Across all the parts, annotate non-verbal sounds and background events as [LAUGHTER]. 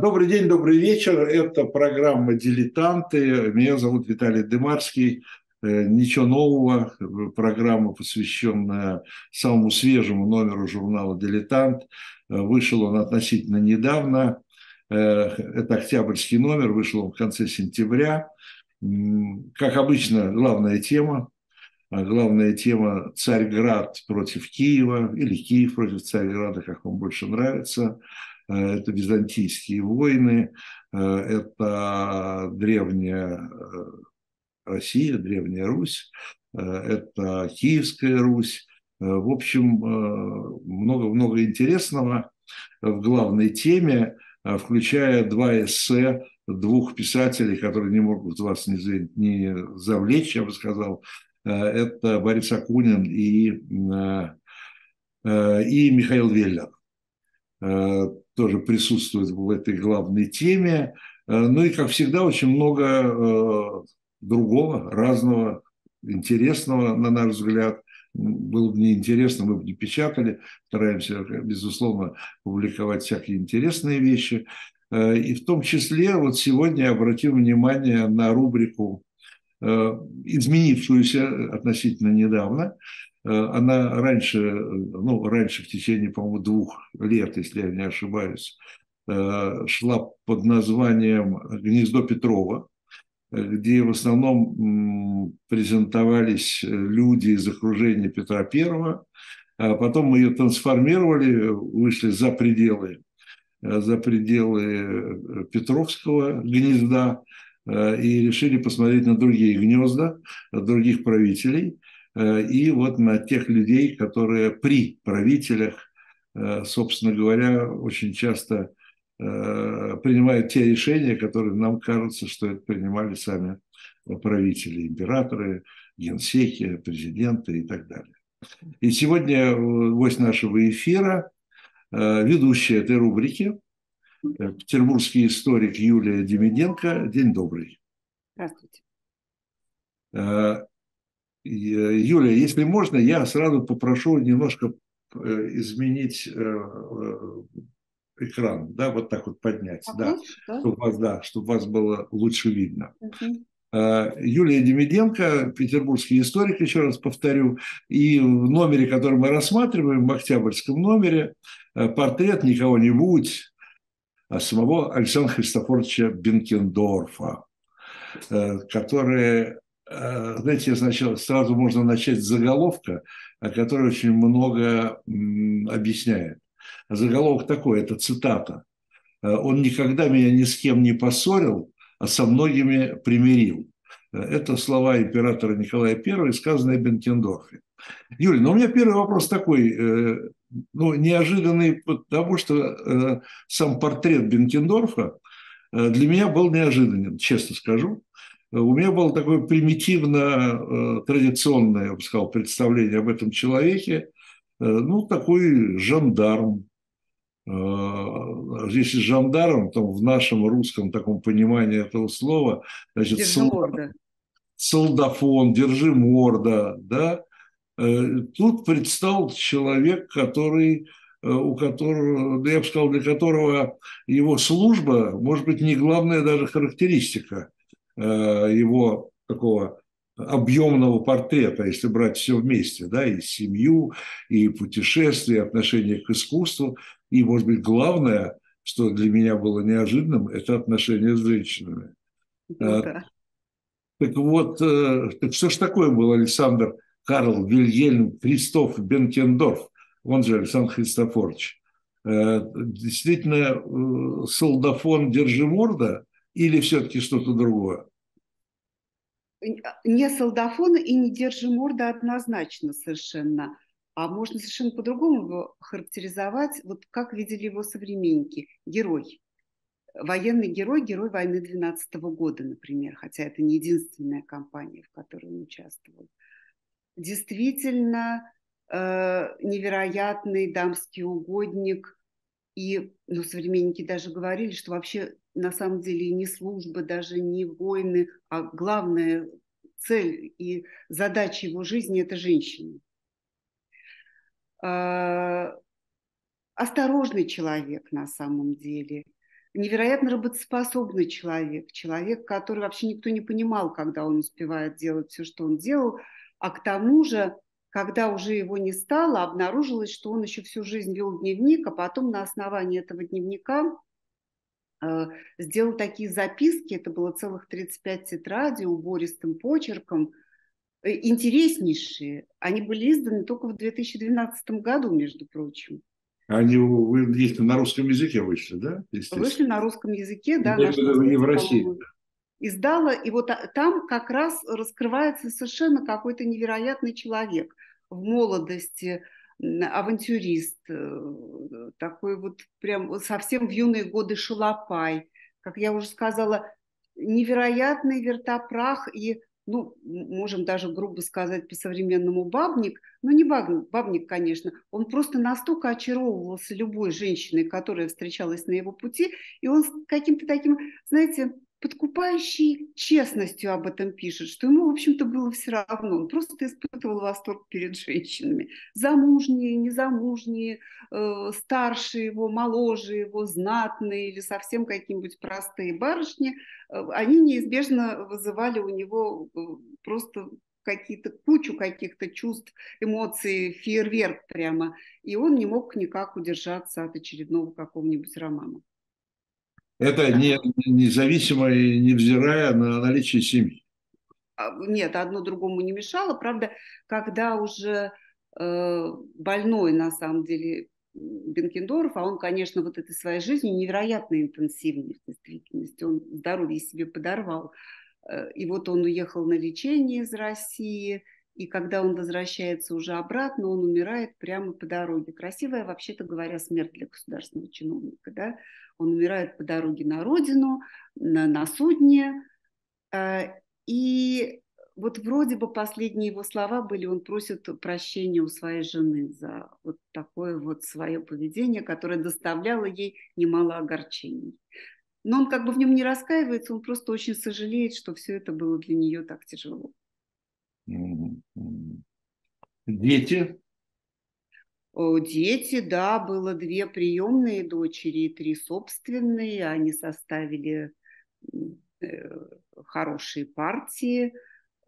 Добрый день, добрый вечер. Это программа «Дилетанты». Меня зовут Виталий Дымарский. Э, ничего нового. Программа, посвященная самому свежему номеру журнала «Дилетант». Э, вышел он относительно недавно. Э, это октябрьский номер, вышел он в конце сентября. Как обычно, главная тема. Главная тема «Царьград против Киева» или «Киев против Царьграда», как вам больше нравится – это византийские войны, э, это древняя э, Россия, древняя Русь, это Киевская Русь. В общем, много-много интересного в главной теме, включая два эссе двух писателей, которые не могут вас не завлечь, я бы сказал. Это Борис Акунин и, и Михаил Веллер тоже присутствует в этой главной теме. Э, ну и, как всегда, очень много э, другого, разного, интересного, на наш взгляд. Было бы неинтересно, мы бы не печатали. Стараемся, безусловно, публиковать всякие интересные вещи. Э, и в том числе вот сегодня я обратил внимание на рубрику, изменившуюся относительно недавно, она раньше, ну, раньше в течение, по-моему, двух лет, если я не ошибаюсь, э, шла под названием «Гнездо Петрова», где в основном презентовались люди из окружения Петра Первого. А потом мы ее трансформировали, вышли за пределы, за пределы Петровского гнезда и решили посмотреть на другие гнезда, других правителей – Э, и вот на тех людей, которые при правителях, э, собственно говоря, очень часто э, принимают те решения, которые нам кажется, что это принимали сами правители, императоры, генсеки, президенты и так далее. И сегодня гость нашего эфира, ведущая этой рубрики, петербургский историк Юлия Демиденко. День добрый. Здравствуйте. Э, Юля, если можно, я сразу попрошу немножко э, изменить э, экран, да, вот так вот поднять, Вопрос, да, да? Чтобы, вас, да, чтобы вас было лучше видно. Угу. Юлия Демиденко, петербургский историк, еще раз повторю, и в номере, который мы рассматриваем, в октябрьском номере, портрет никого-нибудь, а самого Александра Христофоровича Бенкендорфа, который знаете, сначала сразу можно начать с заголовка, который очень много объясняет. Заголовок такой, это цитата. «Э, «Он никогда меня ни с кем не поссорил, а со многими примирил». Э, это слова императора Николая I, сказанные Бенкендорфе. Юлия, но у меня первый вопрос такой, ну, неожиданный, потому что сам портрет Бенкендорфа для меня был неожиданен, честно скажу. У меня было такое примитивно традиционное, я бы сказал, представление об этом человеке. Э, ну, такой жандарм. Э, если жандарм, то в нашем русском таком понимании этого слова, значит, солдат, солдафон, держи морда, да. Э, тут предстал человек, который у которого, я бы сказал, для которого его служба, может быть, не главная даже характеристика – Э, его такого объемного портрета, если брать все вместе, да, и семью, и путешествия, и отношение к искусству, и, может быть, главное, что для меня было неожиданным, это отношения с женщинами. Ну, да. Так вот, э, так что ж такое был Александр Карл Вильгельм Кристоф Бенкендорф, он же Александр Христофорович. Действительно, солдафон Держиморда или все-таки что-то другое? А, не солдафон и не держи морда однозначно совершенно. А можно совершенно по-другому его характеризовать, вот как видели его современники. Герой. Военный герой, герой войны 12 года, например, хотя это не единственная кампания, в которой он участвовал. Действительно э, невероятный дамский угодник. И ну, современники даже говорили, что вообще на самом деле не служба, даже не войны, а главная цель и задача его жизни – это женщина. А, осторожный человек на самом деле, невероятно работоспособный человек, человек, который вообще никто не понимал, когда он успевает делать все, что он делал, а к тому же, когда уже его не стало, обнаружилось, что он еще всю жизнь вел дневник, а потом на основании этого дневника э, сделал такие записки, это было целых 35 тетрадей убористым почерком, э, интереснейшие. Они были изданы только в 2012 году, между прочим. Они вы, если на русском языке вышли, да? Вышли на русском языке, да. Я не в России. Издала, и вот там как раз раскрывается совершенно какой-то невероятный человек. В молодости, авантюрист, э, такой вот прям совсем в юные годы шалопай, как я уже сказала, невероятный вертопрах и ну, можем даже грубо сказать по-современному бабник, но не бабник, бабник, конечно, он просто настолько очаровывался любой женщиной, которая встречалась на его пути, и он каким-то таким, знаете, подкупающий честностью об этом пишет, что ему, в общем-то, было все равно. Он просто испытывал восторг перед женщинами. Замужние, незамужние, э, старшие его, моложе его, знатные или совсем какие-нибудь простые барышни, э, они неизбежно вызывали у него э, просто какие-то кучу каких-то чувств, эмоций, фейерверк прямо. И он не мог никак удержаться от очередного какого-нибудь романа. Это не, независимо и невзирая на наличие семьи. А, нет, одно другому не мешало. Правда, когда уже э, больной, на самом деле, Бенкендорф, а он, конечно, вот этой своей жизнью невероятно интенсивный в действительности. Он здоровье себе подорвал. Э, и вот он уехал на лечение из России, и когда он возвращается уже обратно, он умирает прямо по дороге. Красивая, вообще-то говоря, смерть для государственного чиновника. Да? Он умирает по дороге на родину, на, на судне. Э, и вот вроде бы последние его слова были, он просит прощения у своей жены за вот такое вот свое поведение, которое доставляло ей немало огорчений. Но он как бы в нем не раскаивается, он просто очень сожалеет, что все это было для нее так тяжело. Дети? Дети, да, было две приемные дочери и три собственные. Они составили э, хорошие партии.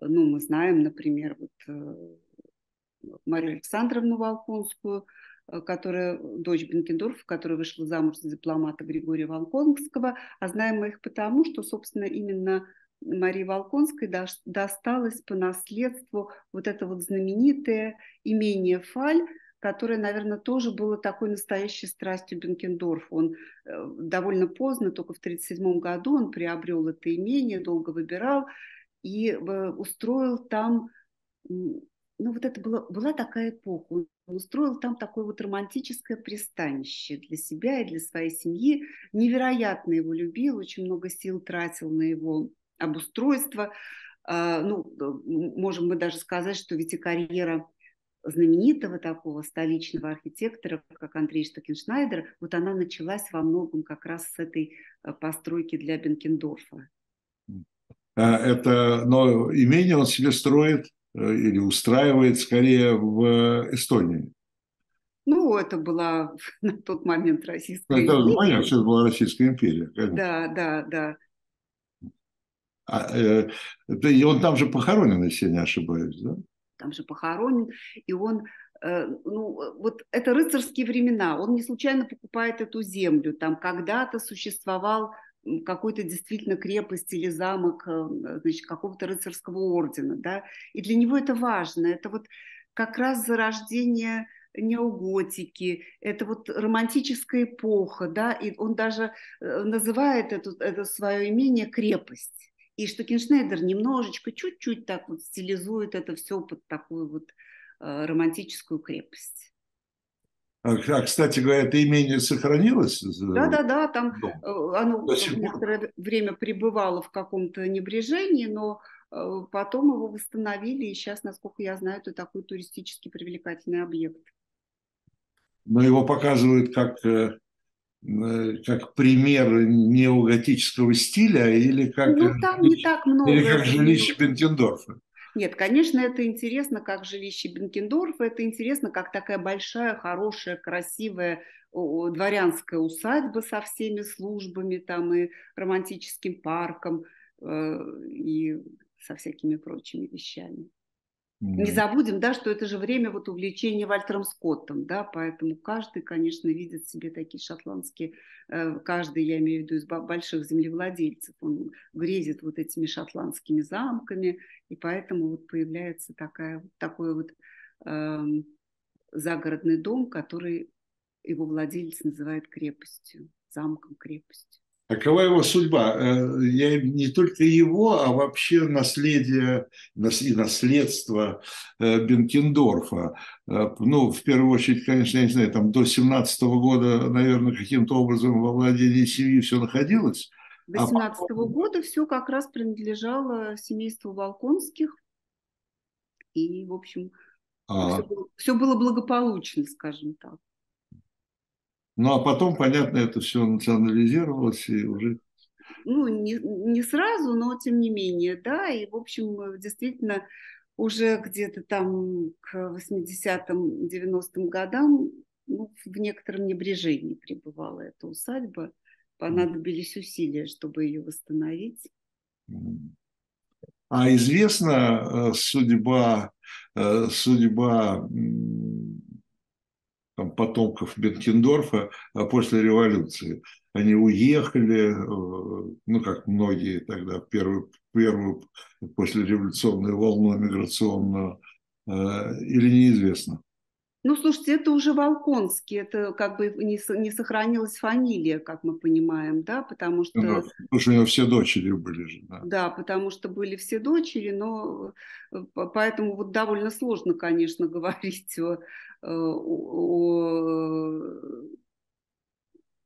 Ну, мы знаем, например, вот э, Марию Александровну Волконскую, э, которая дочь Бенкендорфа, которая вышла замуж за дипломата Григория Волконского. А знаем мы их потому, что, собственно, именно Марии Волконской досталось по наследству вот это вот знаменитое имение Фаль, которое, наверное, тоже было такой настоящей страстью Бенкендорф. Он э, довольно поздно, только в 1937 году, он приобрел это имение, долго выбирал и э, устроил там, ну вот это было, была такая эпоха, он устроил там такое вот романтическое пристанище для себя и для своей семьи. Невероятно его любил, очень много сил тратил на его обустройство. А, ну, можем мы даже сказать, что ведь и карьера знаменитого такого столичного архитектора, как Андрей Штакеншнейдер, вот она началась во многом как раз с этой э, постройки для Бенкендорфа. А, это, но имение он себе строит э, или устраивает скорее в Эстонии. Ну, это была [LAUGHS] на тот момент Российская это, империя. Понятно, сейчас была Российская империя. Конечно. Да, да, да. А, э, он там же похоронен, если я не ошибаюсь, да? там же похоронен, и он э, ну, вот это рыцарские времена, он не случайно покупает эту землю, там когда-то существовал какой-то действительно крепость или замок э, значит, какого-то рыцарского ордена, да, и для него это важно, это вот как раз зарождение неоготики, это вот романтическая эпоха, да, и он даже э, называет эту, это свое имение крепость. И Штакеншнейдер немножечко, чуть-чуть так вот стилизует это все под такую вот э, романтическую крепость. А, а, кстати говоря, это имение сохранилось? Да, да, да, там Дом. Э, оно некоторое время пребывало в каком-то небрежении, но э, потом его восстановили, и сейчас, насколько я знаю, это такой туристически привлекательный объект. Но его показывают как э, как пример неоготического стиля или как, ну, там не так много. Или как жилище Бентендорфа? Нет, конечно, это интересно, как жилище Бенкендорфа, это интересно, как такая большая, хорошая, красивая дворянская усадьба со всеми службами там и романтическим парком э, и со всякими прочими вещами. Не забудем, да, что это же время вот увлечения Вальтером Скоттом, да, поэтому каждый, конечно, видит себе такие шотландские, э, каждый, я имею в виду из больших землевладельцев, он грезит вот этими шотландскими замками, и поэтому вот появляется такая, такой вот э, загородный дом, который его владелец называет крепостью, замком крепостью. Какова его судьба? Э, я не только его, а вообще наследие и наследство э, Бенкендорфа. Э, ну, в первую очередь, конечно, я не знаю, там до 17 года, наверное, каким-то образом во владении семьи все находилось. До 17 а потом... года все как раз принадлежало семейству Волконских. И, в общем, а... все, было, все было благополучно, скажем так. Ну, а потом, понятно, это все национализировалось и уже... Ну, не, не сразу, но тем не менее, да, и, в общем, действительно, уже где-то там к 80-м, 90-м годам ну, в некотором небрежении пребывала эта усадьба. Понадобились усилия, чтобы ее восстановить. А известна э, судьба, э, судьба там, потомков Бенкендорфа а после революции. Они уехали, э, ну, как многие тогда, первую, первую послереволюционную волну миграционную, э, или неизвестно? Ну, слушайте, это уже Волконский, это как бы не, не сохранилась фамилия, как мы понимаем, да, потому что... Ну, потому что у него все дочери были же, да. Да, потому что были все дочери, но э, поэтому вот довольно сложно, конечно, [LAUGHS] говорить о, о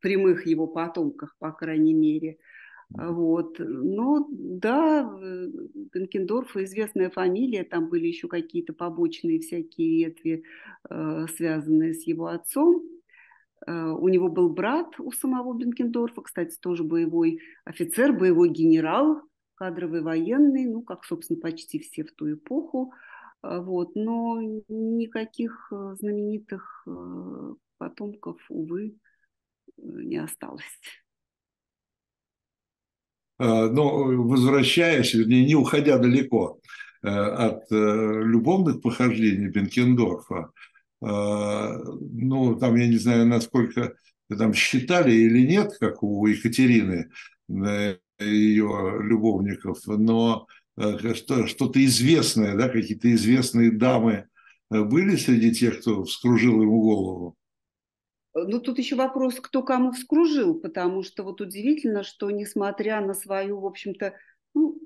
прямых его потомках, по крайней мере. Вот. Но да, Бенкендорф известная фамилия, там были еще какие-то побочные всякие ветви, э, связанные с его отцом. Э, у него был брат у самого Бенкендорфа, кстати, тоже боевой офицер, боевой генерал, кадровый военный, ну, как, собственно, почти все в ту эпоху. А, вот, но никаких э, знаменитых э, потомков, увы, не осталось. А, но возвращаясь, вернее, не уходя далеко э, от любовных похождений Бенкендорфа, а, ну, там, я не знаю, насколько там считали или нет, как у Екатерины, ее любовников, но Э, что-то известное, да, какие-то известные дамы э, были среди тех, кто вскружил ему голову? Ну, тут еще вопрос, кто кому вскружил, потому что вот удивительно, что несмотря на свою, в общем-то, ну,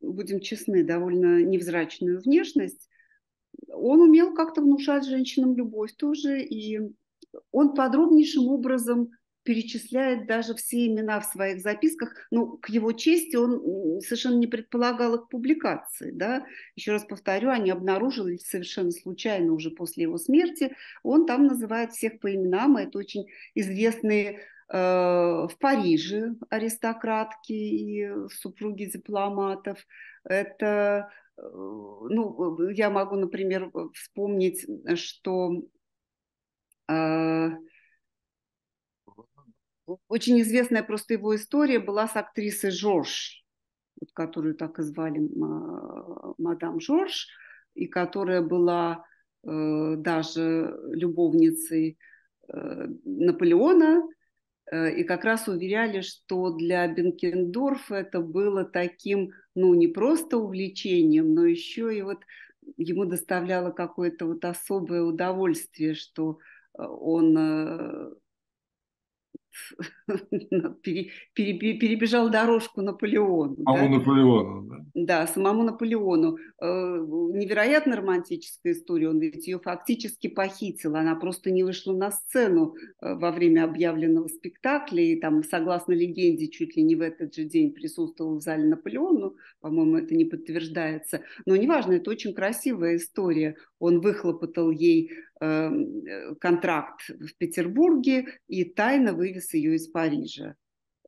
будем честны, довольно невзрачную внешность, он умел как-то внушать женщинам любовь тоже, и он подробнейшим образом перечисляет даже все имена в своих записках. Ну, к его чести он совершенно не предполагал их публикации. Да? Еще раз повторю, они обнаружили совершенно случайно уже после его смерти. Он там называет всех по именам, это очень известные э, в Париже аристократки и супруги дипломатов. Это, э, ну, я могу, например, вспомнить, что э, очень известная просто его история была с актрисой Жорж, которую так и звали мадам Жорж, и которая была э, даже любовницей э, Наполеона, э, и как раз уверяли, что для Бенкендорфа это было таким, ну, не просто увлечением, но еще и вот ему доставляло какое-то вот особое удовольствие, что он перебежал дорожку Наполеону. Самому да? Наполеону, да. Да, самому Наполеону. Э, невероятно романтическая история, он ведь ее фактически похитил, она просто не вышла на сцену э, во время объявленного спектакля, и там, согласно легенде, чуть ли не в этот же день присутствовал в зале Наполеону, по-моему, это не подтверждается, но неважно, это очень красивая история. Он выхлопотал ей контракт в Петербурге и тайно вывез ее из Парижа.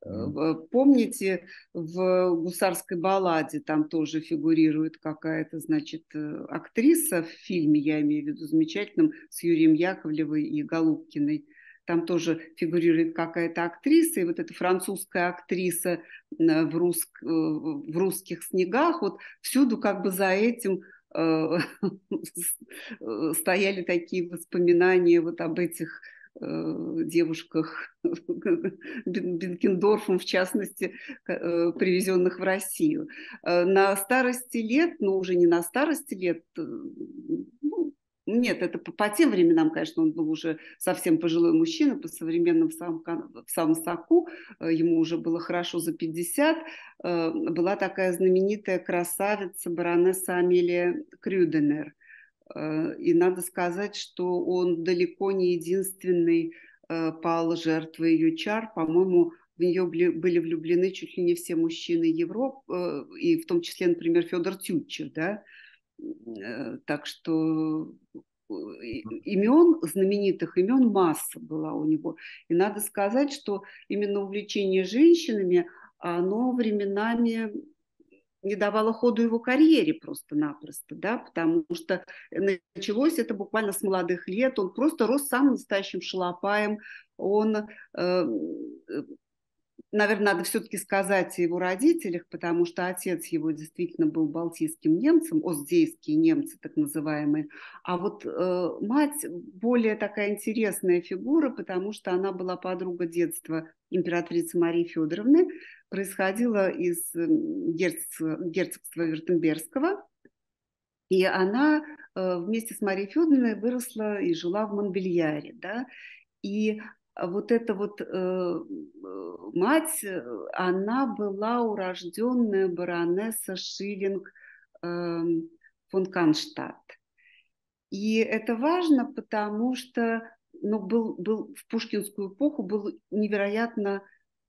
Помните, в «Гусарской балладе» там тоже фигурирует какая-то, значит, актриса в фильме, я имею в виду, замечательном, с Юрием Яковлевой и Голубкиной. Там тоже фигурирует какая-то актриса, и вот эта французская актриса в, рус... в русских снегах, вот всюду как бы за этим [LAUGHS] стояли такие воспоминания вот об этих Э, девушках [LAUGHS] Бенкендорфом, в частности, э, привезенных в Россию. Э, на старости лет, ну уже не на старости лет, ну, нет, это по, по тем временам, конечно, он был уже совсем пожилой мужчина, по современным в самом, в самом соку, ему уже было хорошо за 50, была такая знаменитая красавица баронесса Амелия Крюденер – Э, и надо сказать, что он далеко не единственный э, пал жертвой ее чар. По-моему, в нее были влюблены чуть ли не все мужчины Европы, э, и в том числе, например, Федор Тютчев, да. Так что имен, знаменитых имен масса была у него. И надо сказать, что именно увлечение женщинами, оно временами не давало ходу его карьере просто-напросто, да, потому что началось это буквально с молодых лет, он просто рос самым настоящим шалопаем, он э, наверное, надо все-таки сказать о его родителях, потому что отец его действительно был балтийским немцем, оздейские немцы так называемые, а вот э, мать более такая интересная фигура, потому что она была подруга детства императрицы Марии Федоровны, происходила из герцогства, герцогства Вертемберского, и она э, вместе с Марией Федоровной выросла и жила в Монбельяре, да, и вот эта вот э, мать, э, она была урожденная баронесса Шиллинг э, фон Канштадт. И это важно, потому что ну, был, был в пушкинскую эпоху был невероятно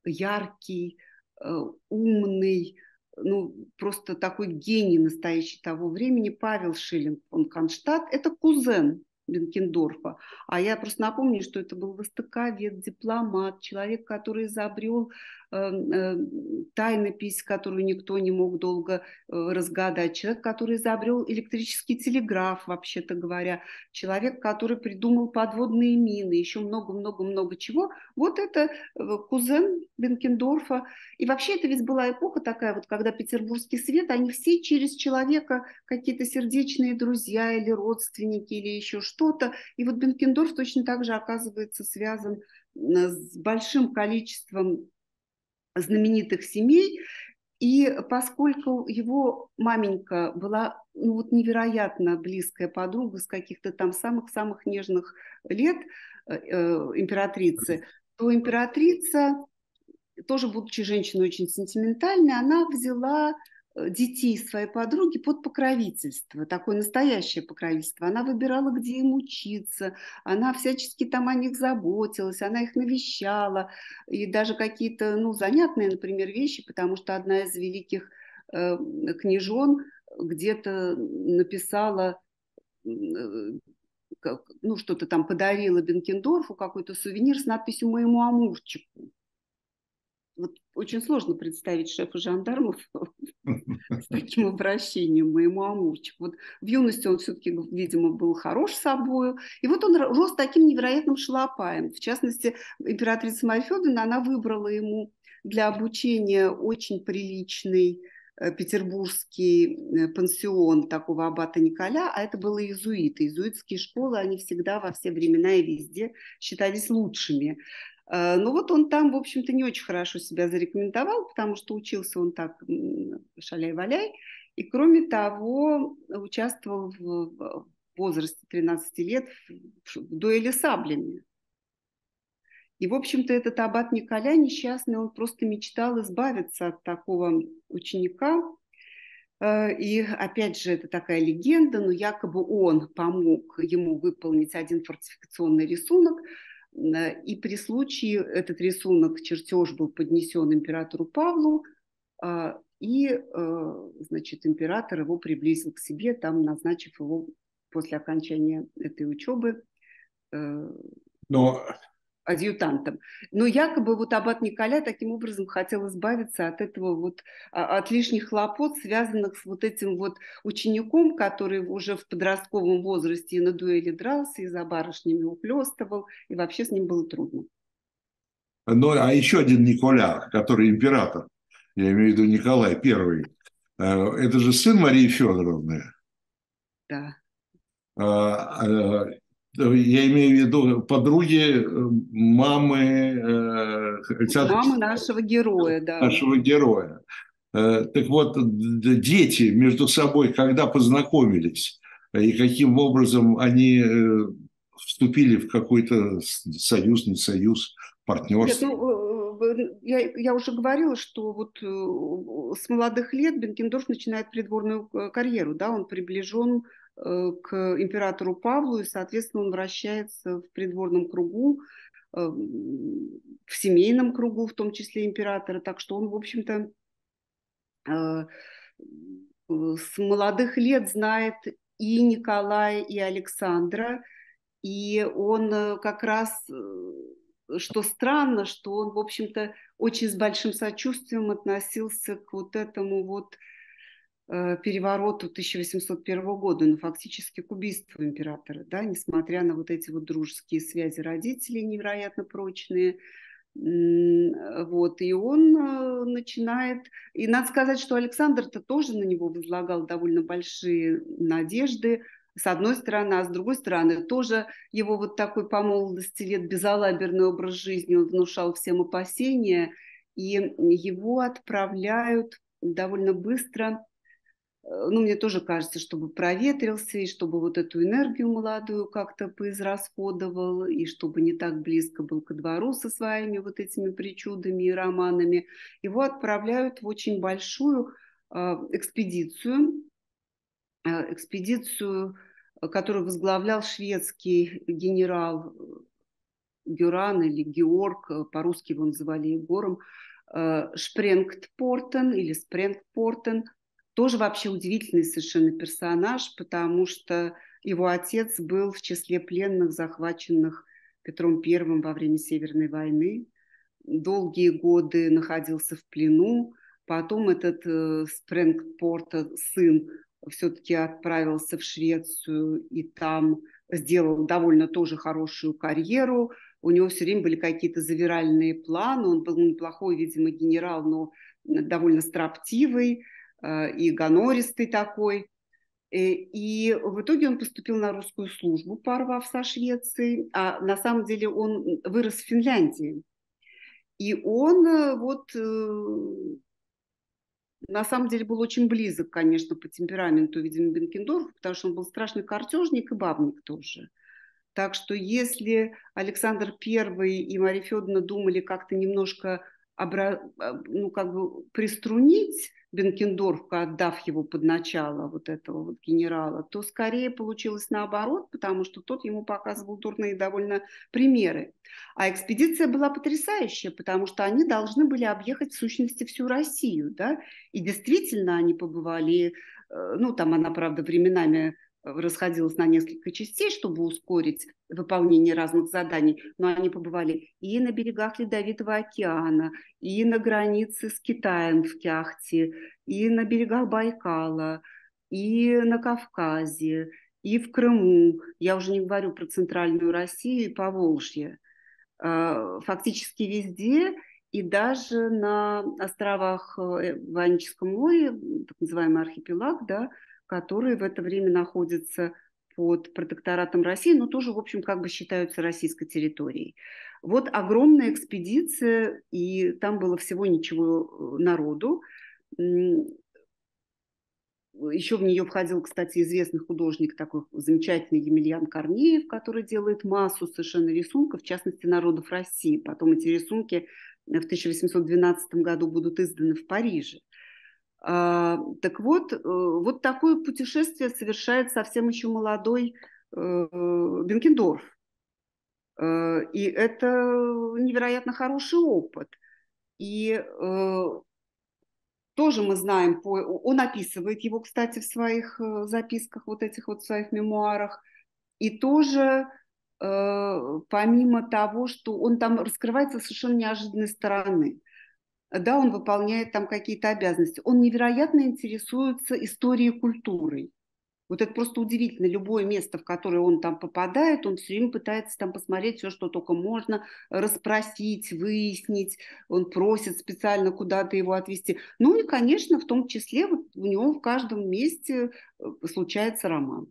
яркий, э, умный, ну, просто такой гений настоящий того времени Павел Шиллинг фон Канштадт. Это кузен Бенкендорфа. А я просто напомню, что это был востоковед, дипломат, человек, который изобрел тайнопись, которую никто не мог долго э, разгадать, человек, который изобрел электрический телеграф, вообще-то говоря, человек, который придумал подводные мины, еще много-много-много чего. Вот это э, кузен Бенкендорфа. И вообще это ведь была эпоха такая, вот когда петербургский свет, они все через человека какие-то сердечные друзья или родственники или еще что-то. И вот Бенкендорф точно так же оказывается связан с большим количеством знаменитых семей. И поскольку его маменька была ну, вот невероятно близкая подруга с каких-то там самых-самых нежных лет э, э императрицы, то императрица, тоже будучи женщиной очень сентиментальной, она взяла детей своей подруги под покровительство, такое настоящее покровительство. Она выбирала, где им учиться, она всячески там о них заботилась, она их навещала, и даже какие-то, ну, занятные, например, вещи, потому что одна из великих э, княжон где-то написала э, ну, что-то там подарила Бенкендорфу, какой-то сувенир с надписью «Моему амурчику» вот очень сложно представить шефа жандармов [LAUGHS] с [LAUGHS] таким обращением моему амурчику. Вот в юности он все-таки, видимо, был хорош собою. И вот он рос таким невероятным шалопаем. В частности, императрица Марья Федоровна, она выбрала ему для обучения очень приличный э, петербургский э, пансион такого аббата Николя, а это было иезуиты. Иезуитские школы, они всегда во все времена и везде считались лучшими. Э, ну вот он там, в общем-то, не очень хорошо себя зарекомендовал, потому что учился он так шаляй-валяй. И кроме того, участвовал в возрасте 13 лет в дуэли саблями. И, в общем-то, этот аббат Николя несчастный, он просто мечтал избавиться от такого ученика. Э, и опять же, это такая легенда, но якобы он помог ему выполнить один фортификационный рисунок – и при случае этот рисунок, чертеж был поднесен императору Павлу, а, и, э, значит, император его приблизил к себе, там назначив его после окончания этой учебы. Э, Но адъютантом. Но якобы вот аббат Николя таким образом хотел избавиться от этого вот, а, от лишних хлопот, связанных с вот этим вот учеником, который уже в подростковом возрасте и на дуэли дрался, и за барышнями уплестывал, и вообще с ним было трудно. Ну, а еще один Николя, который император, я имею в виду Николай I, э, это же сын Марии Федоровны. Да. А, я имею в виду подруги э, мамы... Э, мамы нашего героя, да. Нашего героя. Э, так вот, дети между собой когда познакомились, и каким образом они вступили в какой-то союз, не союз, партнерство? Нет, ну, я, я уже говорила, что вот с молодых лет Бенкендорф начинает придворную карьеру, да, он приближен Э, к императору Павлу, и, соответственно, он вращается в придворном кругу, э, в семейном кругу, в том числе императора, так что он, в общем-то, э, с молодых лет знает и Николая, и Александра, и он как раз, что странно, что он, в общем-то, очень с большим сочувствием относился к вот этому вот Э, перевороту 1801 года, но фактически к убийству императора, да, несмотря на вот эти вот дружеские связи родителей невероятно прочные, вот, и он э, начинает, и надо сказать, что Александр-то тоже на него возлагал довольно большие надежды, с одной стороны, а с другой стороны, тоже его вот такой по молодости лет безалаберный образ жизни, он внушал всем опасения, и его отправляют довольно быстро Э, ну, мне тоже кажется, чтобы проветрился, и чтобы вот эту энергию молодую как-то поизрасходовал, и чтобы не так близко был ко двору со своими вот этими причудами и романами, его отправляют в очень большую э, экспедицию, э, экспедицию, которую возглавлял шведский генерал Гюран или Георг, по-русски его называли Егором, Шпренгтпортен или Спренгтпортен – тоже вообще удивительный совершенно персонаж, потому что его отец был в числе пленных, захваченных Петром I во время Северной войны. Долгие годы находился в плену. Потом этот э, Спренгпорта сын все-таки отправился в Швецию и там сделал довольно тоже хорошую карьеру. У него все время были какие-то завиральные планы. Он был неплохой, видимо, генерал, но довольно строптивый. Э, и гонористый такой. Э, и в итоге он поступил на русскую службу, порвав со Швецией, а на самом деле он вырос в Финляндии. И он э, вот на самом деле был очень близок, конечно, по темпераменту, видимо, Бенкендорфу, потому что он был страшный картежник и бабник тоже. Так что если Александр I и Мария Федоровна думали как-то немножко обра... ну, как бы приструнить Бенкендорфа, отдав его под начало вот этого вот генерала, то скорее получилось наоборот, потому что тот ему показывал дурные довольно примеры. А экспедиция была потрясающая, потому что они должны были объехать в сущности всю Россию, да, и действительно они побывали, э, ну, там она, правда, временами расходилась на несколько частей, чтобы ускорить выполнение разных заданий, но они побывали и на берегах Ледовитого океана, и на границе с Китаем в Кяхте, и на берегах Байкала, и на Кавказе, и в Крыму. Я уже не говорю про центральную Россию и Поволжье. А, фактически везде и даже на островах э, в Ионическом море, так называемый архипелаг, да, которые в это время находятся под протекторатом России, но тоже, в общем, как бы считаются российской территорией. Вот огромная экспедиция, и там было всего ничего э, народу. Еще в нее входил, кстати, известный художник, такой замечательный Емельян Корнеев, который делает массу совершенно рисунков, в частности, народов России. Потом эти рисунки в 1812 году будут изданы в Париже. А, так вот, э, вот такое путешествие совершает совсем еще молодой э, Бенкендорф. Э, и это невероятно хороший опыт. И тоже мы знаем, он описывает его, кстати, в своих записках, вот этих вот своих мемуарах, и тоже помимо того, что он там раскрывается совершенно неожиданной стороны. Да, он выполняет там какие-то обязанности. Он невероятно интересуется историей культурой. Вот это просто удивительно. Любое место, в которое он там попадает, он все время пытается там посмотреть все, что только можно, расспросить, выяснить. Он просит специально куда-то его отвезти. Ну и, конечно, в том числе вот у него в каждом месте э, случается роман.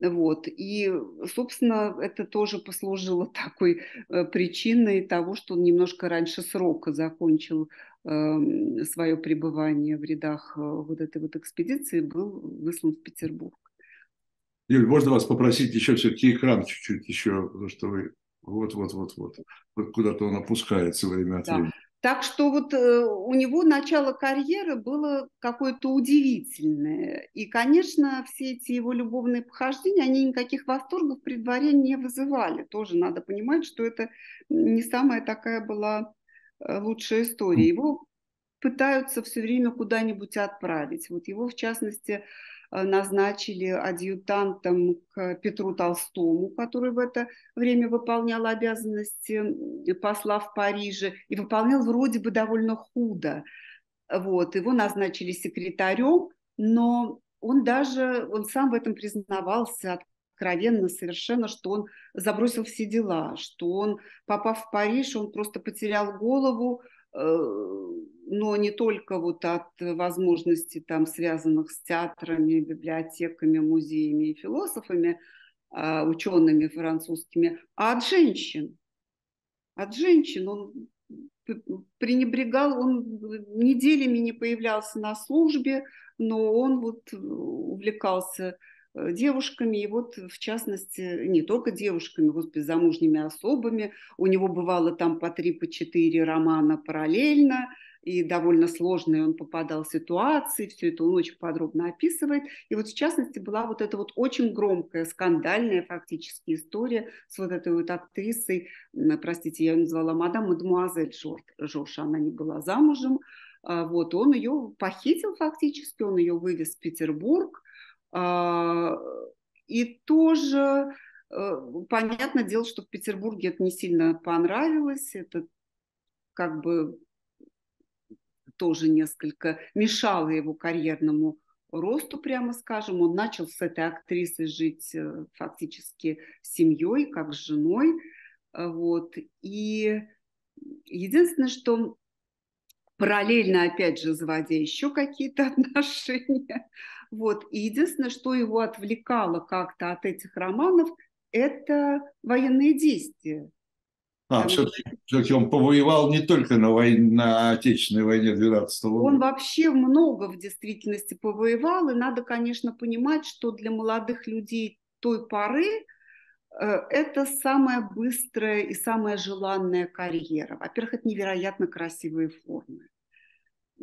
Вот. И, собственно, это тоже послужило [LAUGHS] такой э, причиной того, что он немножко раньше срока закончил э, свое пребывание в рядах э, вот этой вот экспедиции, был выслан в Петербург. Юль, можно вас попросить еще все-таки экран чуть-чуть еще, потому что вы вот-вот-вот-вот, куда-то он опускается время от времени. Так что вот э, у него начало карьеры было какое-то удивительное. И, конечно, все эти его любовные похождения, они никаких восторгов при дворе не вызывали. Тоже надо понимать, что это не самая такая была э, лучшая история. Его пытаются все время куда-нибудь отправить. Вот его, в частности, назначили адъютантом к Петру Толстому, который в это время выполнял обязанности посла в Париже и выполнял вроде бы довольно худо. Вот, его назначили секретарем, но он даже, он сам в этом признавался откровенно совершенно, что он забросил все дела, что он, попав в Париж, он просто потерял голову, Э, но не только вот от возможностей там связанных с театрами, библиотеками, музеями и философами, а, учеными французскими, а от женщин. От женщин он пренебрегал, он неделями не появлялся на службе, но он вот увлекался девушками, и вот в частности, не только девушками, господи, замужними особами, у него бывало там по три, по четыре романа параллельно, и довольно сложные он попадал в ситуации, все это он очень подробно описывает. И вот в частности была вот эта вот очень громкая, скандальная фактически история с вот этой вот актрисой, простите, я ее назвала мадам мадемуазель Жорж, она не была замужем, а вот он ее похитил фактически, он ее вывез в Петербург, и тоже э, понятное дело, что в Петербурге это не сильно понравилось, это как бы тоже несколько мешало его карьерному росту, прямо скажем. Он начал с этой актрисой жить э, фактически семьей, как с женой. Вот. И единственное, что параллельно, опять же, заводя еще какие-то [LAUGHS] отношения, вот. И единственное, что его отвлекало как-то от этих романов, это военные действия. А, все-таки, все он повоевал не только на, войне, на Отечественной войне 12 года. Он вообще много в действительности повоевал, и надо, конечно, понимать, что для молодых людей той поры э, это самая быстрая и самая желанная карьера. Во-первых, это невероятно красивые формы.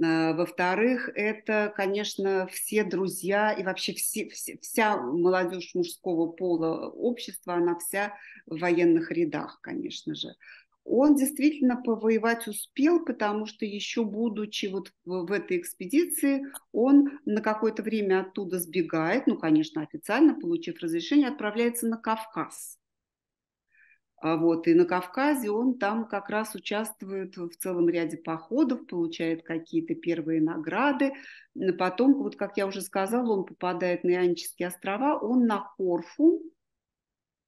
Э, во-вторых, это, конечно, все друзья и вообще все, все, вся молодежь мужского пола общества, она вся в военных рядах, конечно же. Он действительно повоевать успел, потому что еще будучи вот в, в этой экспедиции, он на какое-то время оттуда сбегает, ну, конечно, официально, получив разрешение, отправляется на Кавказ. А вот, и на Кавказе он там как раз участвует в целом ряде походов, получает какие-то первые награды. Потом, вот как я уже сказала, он попадает на Ионические острова, он на Корфу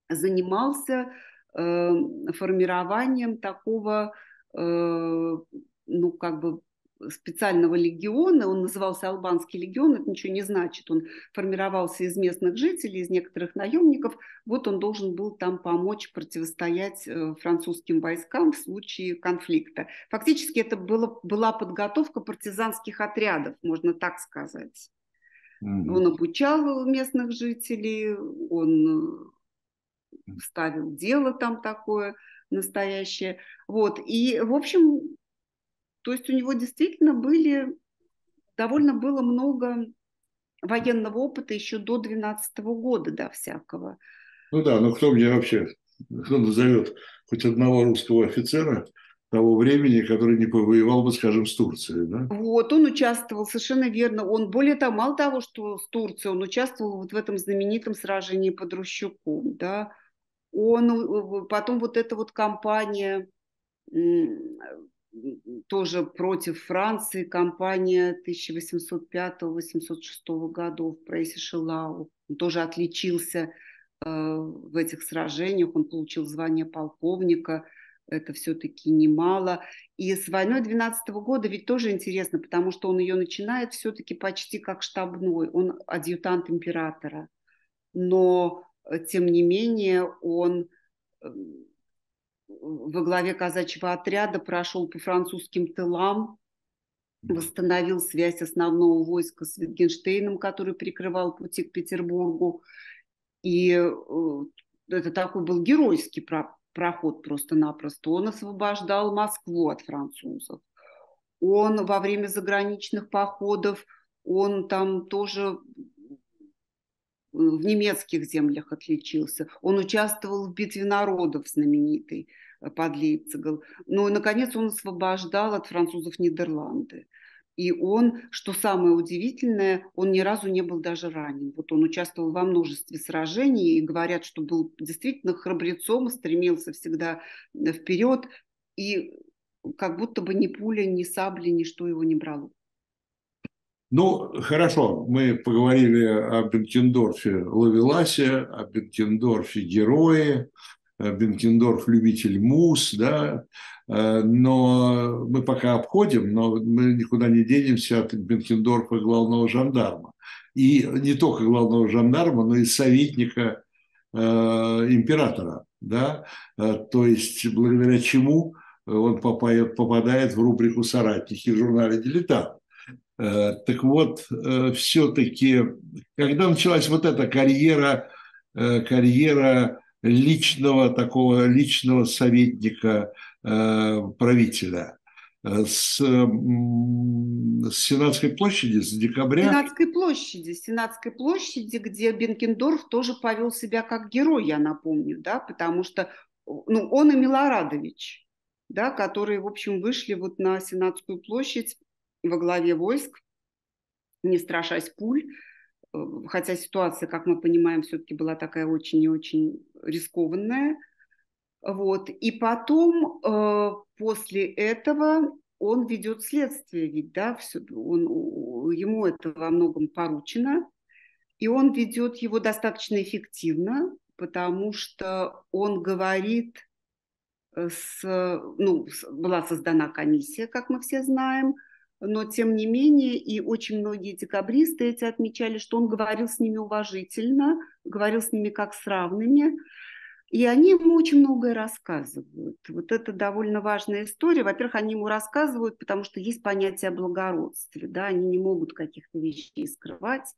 занимался э, формированием такого, э, ну, как бы специального легиона, он назывался Албанский легион, это ничего не значит, он формировался из местных жителей, из некоторых наемников, вот он должен был там помочь противостоять э, французским войскам в случае конфликта. Фактически это было, была подготовка партизанских отрядов, можно так сказать. Mm-hmm. Он обучал местных жителей, он э, ставил дело там такое настоящее. Вот. И, в общем, то есть у него действительно были, довольно было много военного опыта еще до 12 года, да, всякого. Ну да, но кто мне вообще, кто назовет хоть одного русского офицера того времени, который не повоевал бы, скажем, с Турцией, да? Вот, он участвовал, совершенно верно. Он, более того, мало того, что с Турцией, он участвовал вот в этом знаменитом сражении под Рущуком, да, Он, потом вот эта вот кампания тоже против Франции, кампания 1805-1806 годов, Прейси Шелау. Он тоже отличился э, в этих сражениях, он получил звание полковника, это все-таки немало. И с войной 12 года ведь тоже интересно, потому что он ее начинает все-таки почти как штабной, он адъютант императора. Но, э, тем не менее, он эм, во главе казачьего отряда прошел по французским тылам, восстановил связь основного войска с Витгенштейном, который прикрывал пути к Петербургу. И э, это такой был геройский проход просто-напросто. Он освобождал Москву от французов. Он во время заграничных походов, он там тоже в немецких землях отличился. Он участвовал в битве народов знаменитой э, под Лейпцигом. Но, наконец, он освобождал от французов Нидерланды. И он, что самое удивительное, он ни разу не был даже ранен. Вот он участвовал во множестве сражений и говорят, что был действительно храбрецом, стремился всегда э, вперед. И как будто бы ни пуля, ни сабли, ничто его не брало. Ну, хорошо, мы поговорили о Бенкендорфе Лавеласе, о Бенкендорфе Герое, Бенкендорф любитель мус, да, э, но мы пока обходим, но мы никуда не денемся от Бенкендорфа главного жандарма. И не только главного жандарма, но и советника э, императора, да, э, то есть благодаря чему он попадает, попадает в рубрику «Соратники» в журнале «Дилетант». Э, так вот, э, все-таки, когда началась вот эта карьера, э, карьера личного такого личного советника правителя, с, с Сенатской площади, с декабря. Сенатской площади, Сенатской площади, где Бенкендорф тоже повел себя как герой, я напомню, да, потому что ну, он и Милорадович, да, которые, в общем, вышли вот на Сенатскую площадь во главе войск, не страшась пуль, э, хотя ситуация, как мы понимаем, все-таки была такая очень и очень рискованная. Вот. И потом, э, после этого, он ведет следствие, ведь, да, все, он, ему это во многом поручено, и он ведет его достаточно эффективно, потому что он говорит э, с, ну, была создана комиссия, как мы все знаем, но тем не менее и очень многие декабристы эти отмечали, что он говорил с ними уважительно, говорил с ними как с равными, и они ему очень многое рассказывают. Вот это довольно важная история. Во-первых, они ему рассказывают, потому что есть понятие о благородстве, да, они не могут каких-то вещей скрывать,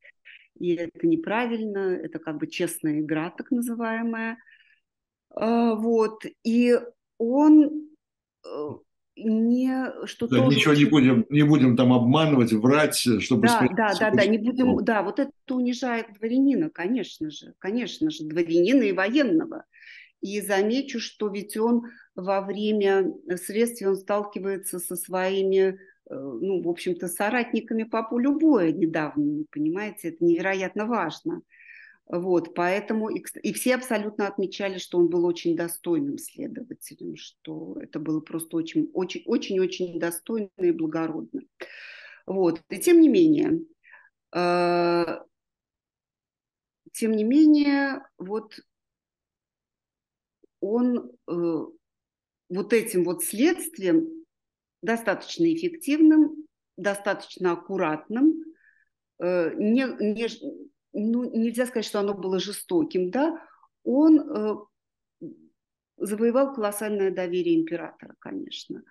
и это неправильно, это как бы честная игра, так называемая. А, вот, и он э, не что да, тоже ничего не будем не будем там обманывать врать чтобы да сказать, да да да не будем да вот это унижает дворянина конечно же конечно же дворянина и военного. И замечу что ведь он во время следствия он сталкивается со своими э, ну в общем-то соратниками по полю боя недавно понимаете это невероятно важно вот, поэтому и, и все абсолютно отмечали, что он был очень достойным следователем, что это было просто очень, очень, очень, очень достойно и благородно. Вот, и тем не менее, э, тем не менее, вот он э, вот этим вот следствием достаточно эффективным, достаточно аккуратным, э, не, не, ну, нельзя сказать, что оно было жестоким, да, он э, завоевал колоссальное доверие императора, конечно.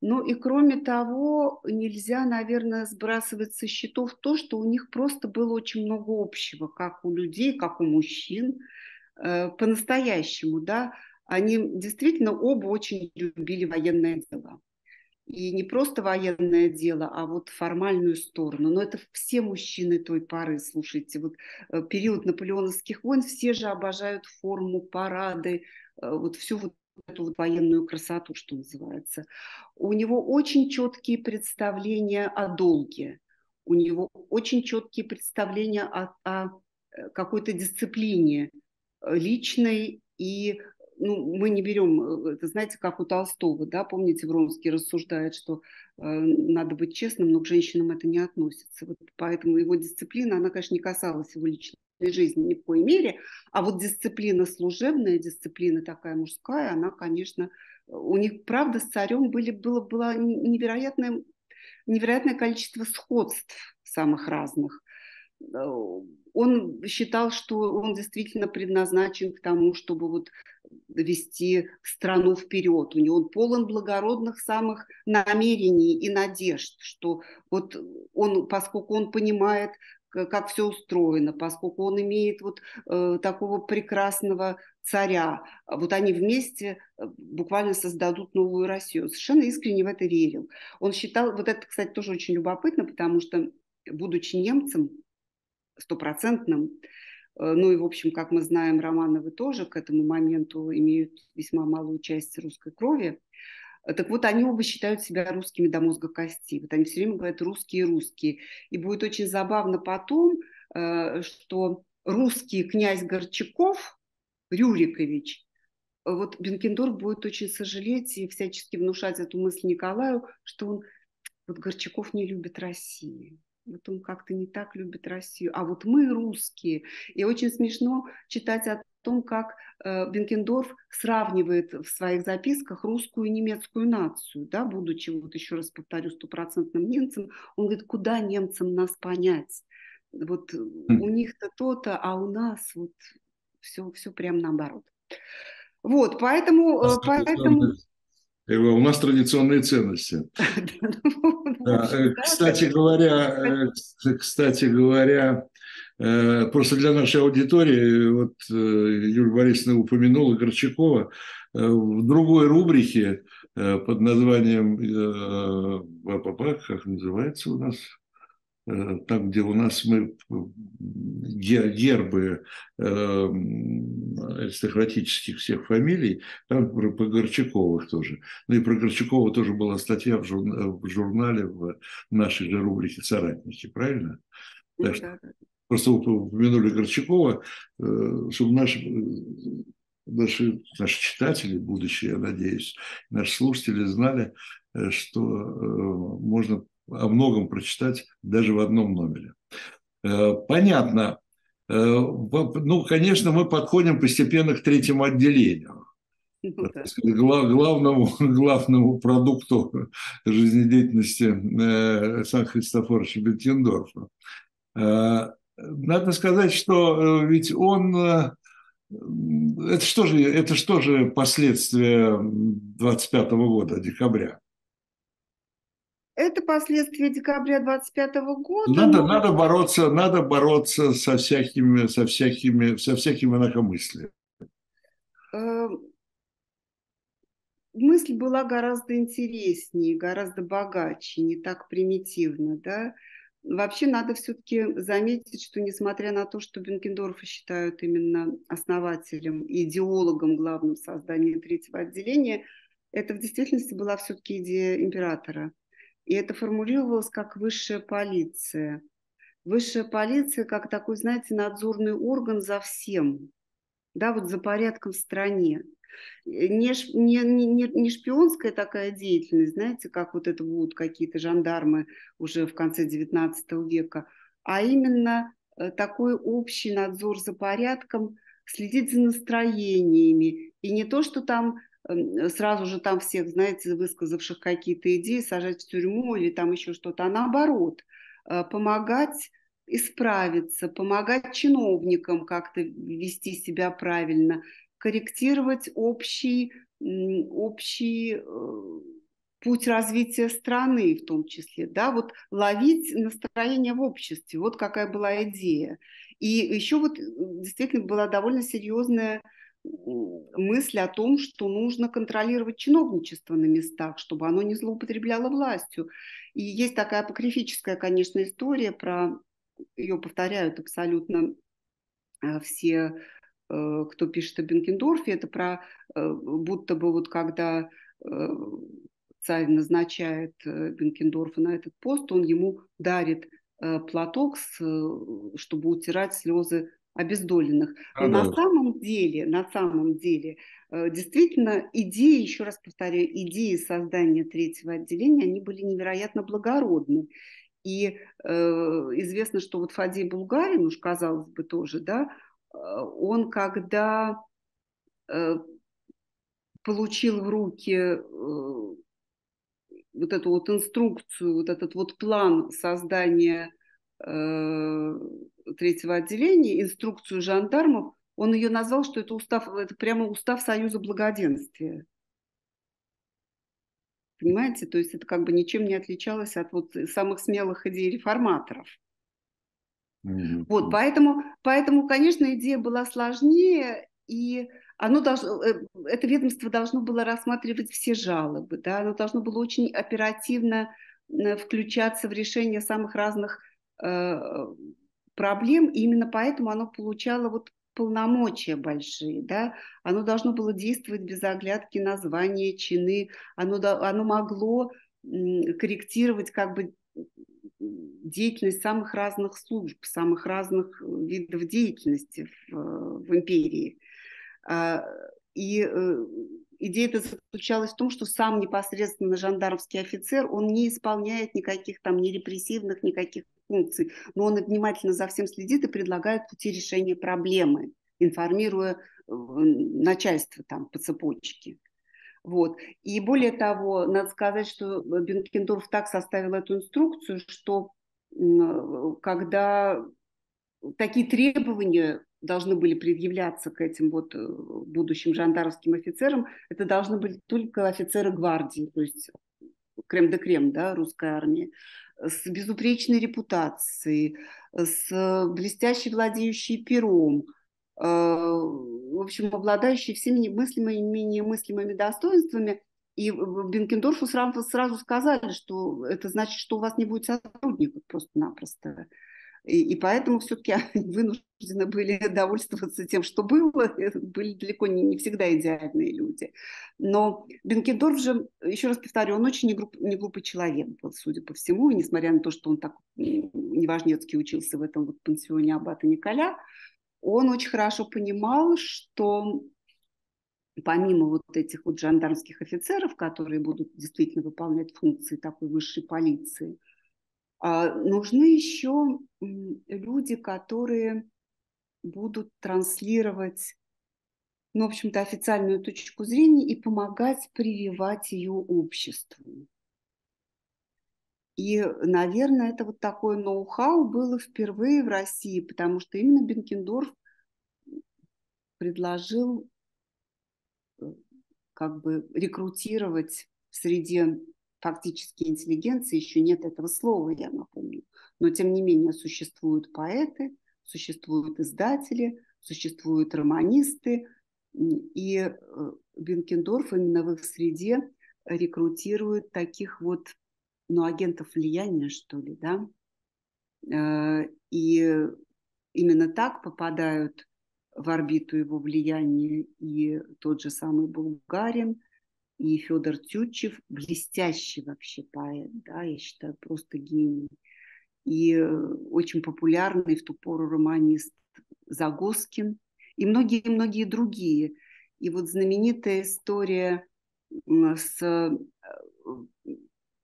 Ну и кроме того, нельзя, наверное, сбрасывать со счетов то, что у них просто было очень много общего, как у людей, как у мужчин, э, по-настоящему, да. Они действительно оба очень любили военное дело и не просто военное дело, а вот формальную сторону. Но это все мужчины той поры, слушайте, вот э, период наполеоновских войн, все же обожают форму, парады, э, вот всю вот эту вот военную красоту, что называется. У него очень четкие представления о долге, у него очень четкие представления о, о э, какой-то дисциплине личной И ну, мы не берем, это знаете, как у Толстого, да, помните, Вронский рассуждает, что э, надо быть честным, но к женщинам это не относится. Вот поэтому его дисциплина, она, конечно, не касалась его личной жизни ни в коей мере, а вот дисциплина служебная, дисциплина такая мужская, она, конечно, у них, правда, с царем были, было, было невероятное, невероятное количество сходств самых разных. Э, он считал, что он действительно предназначен к тому, чтобы вот вести страну вперед. У него он полон благородных самых намерений и надежд, что вот он, поскольку он понимает, как все устроено, поскольку он имеет вот э, такого прекрасного царя, вот они вместе э, буквально создадут новую Россию. Совершенно искренне в это верил. Он считал, вот это, кстати, тоже очень любопытно, потому что, будучи немцем, стопроцентным. Э, ну и, в общем, как мы знаем, Романовы тоже к этому моменту имеют весьма малую часть русской крови. Э, так вот, они оба считают себя русскими до мозга кости. Вот они все время говорят русские, русские. И будет очень забавно потом, э, что русский князь Горчаков, Рюрикович, вот Бенкендорф будет очень сожалеть и всячески внушать эту мысль Николаю, что он, вот Горчаков не любит Россию вот он как-то не так любит Россию, а вот мы русские. И очень смешно читать о том, как э, Бенкендорф сравнивает в своих записках русскую и немецкую нацию, да, будучи, вот еще раз повторю, стопроцентным немцем, он говорит, куда немцам нас понять? Вот у них-то то-то, а у нас вот все, все прям наоборот. Вот, поэтому... Э. У нас традиционные ценности. [LAUGHS] Ну, э, кстати говоря, э, кстати говоря, э, просто для нашей аудитории, вот Юлия Борисовна упомянула Горчакова, в другой рубрике под названием, как называется у нас, Э, там, где у нас мы гербы э, аристократических всех фамилий, там про, про Горчаковых тоже. Ну и про Горчакова тоже была статья в, журнале, в журнале в нашей же рубрике «Соратники», правильно? Ну, так что, просто упомянули Горчакова, э, чтобы наши, наши, наши читатели, будущие, я надеюсь, наши слушатели знали, что можно о многом прочитать даже в одном номере. Э, понятно. Э, ну, конечно, мы подходим постепенно к третьему отделению. Ну главному, [LAUGHS] главному продукту жизнедеятельности э, Сан Христофоровича Беттендорфа. Надо сказать, что ведь он это что же, это что же последствия 25 года, декабря? Это последствия декабря 25 года. Надо, но... надо бороться, надо бороться со всякими, со всякими, со всякими инакомыслием. Эм, мысль была гораздо интереснее, гораздо богаче, не так примитивно, да. Вообще надо все-таки заметить, что несмотря на то, что Бенкендорфа считают именно основателем, идеологом главным создания третьего отделения, это в действительности была все-таки идея императора – и это формулировалось как высшая полиция. Высшая полиция как такой, знаете, надзорный орган за всем, да, вот за порядком в стране. Не, не, не, не шпионская такая деятельность, знаете, как вот это будут какие-то жандармы уже в конце XIX века, а именно э, такой общий надзор за порядком, следить за настроениями. И не то, что там сразу же там всех, знаете, высказавших какие-то идеи сажать в тюрьму или там еще что-то, а наоборот, э, помогать исправиться, помогать чиновникам как-то вести себя правильно, корректировать общий, общий э, путь развития страны в том числе, да, вот ловить настроение в обществе, вот какая была идея. И еще вот действительно была довольно серьезная мысль о том, что нужно контролировать чиновничество на местах, чтобы оно не злоупотребляло властью. И есть такая апокрифическая, конечно, история про, ее повторяют абсолютно э, все, э, кто пишет о Бенкендорфе, это про э, будто бы вот когда царь назначает Бенкендорфа на этот пост, он ему дарит платок, чтобы утирать слезы обездоленных. Но да, на да. самом деле, на самом деле, э, действительно, идеи, еще раз повторяю, идеи создания третьего отделения, они были невероятно благородны. И э, известно, что вот Фадей Булгарин, уж казалось бы тоже, да, э, он когда э, получил в руки э, вот эту вот инструкцию, вот этот вот план создания э, третьего отделения, инструкцию жандармов, он ее назвал, что это устав, это прямо устав Союза благоденствия. Понимаете, то есть это как бы ничем не отличалось от вот самых смелых идей реформаторов. Mm-hmm. Вот, поэтому, поэтому, конечно, идея была сложнее, и оно должно, э, это ведомство должно было рассматривать все жалобы, да, оно должно было очень оперативно э, включаться в решение самых разных э, проблем, и именно поэтому оно получало вот полномочия большие, да, оно должно было действовать без оглядки на звания, чины, оно, оно могло корректировать как бы деятельность самых разных служб, самых разных видов деятельности в, в империи. А, и э, идея это заключалась в том, что сам непосредственно жандармский офицер, он не исполняет никаких там ни репрессивных, никаких функций, но он внимательно за всем следит и предлагает пути решения проблемы, информируя э, начальство там по цепочке. Вот. И более того, надо сказать, что Бенкендорф так составил эту инструкцию, что когда такие требования должны были предъявляться к этим вот э, будущим жандармским офицерам, это должны были только офицеры гвардии, то есть крем де крем, да, русской армии, с безупречной репутацией, с блестящей владеющей пером, э, в общем, обладающей всеми мыслимыми и немыслимыми достоинствами. И Бенкендорфу сразу, сразу сказали, что это значит, что у вас не будет сотрудников просто-напросто. И, и поэтому все-таки [LAUGHS] вынуждены были [LAUGHS] довольствоваться тем, что было. [LAUGHS] Это были далеко не, не всегда идеальные люди. Но Бенкендорф же, еще раз повторю, он очень неглуп, неглупый человек был, судя по всему. И несмотря на то, что он так неважнецкий учился в этом вот пансионе Аббата Николя, он очень хорошо понимал, что помимо вот этих вот жандармских офицеров, которые будут действительно выполнять функции такой высшей полиции – нужны еще люди, которые будут транслировать, ну, в общем-то, официальную точку зрения и помогать прививать ее обществу. И, наверное, это вот такое ноу-хау было впервые в России, потому что именно Бенкендорф предложил э, как бы рекрутировать в среде фактически интеллигенции еще нет этого слова, я напомню. Но тем не менее существуют поэты, существуют издатели, существуют романисты, и э, Бенкендорф именно в их среде рекрутирует таких вот, ну, агентов влияния, что ли, да, э, и именно так попадают в орбиту его влияния и тот же самый Булгарин, и Федор Тютчев блестящий вообще поэт, да, я считаю, просто гений. И э, очень популярный в ту пору романист Загоскин и многие-многие другие. И вот знаменитая история с э,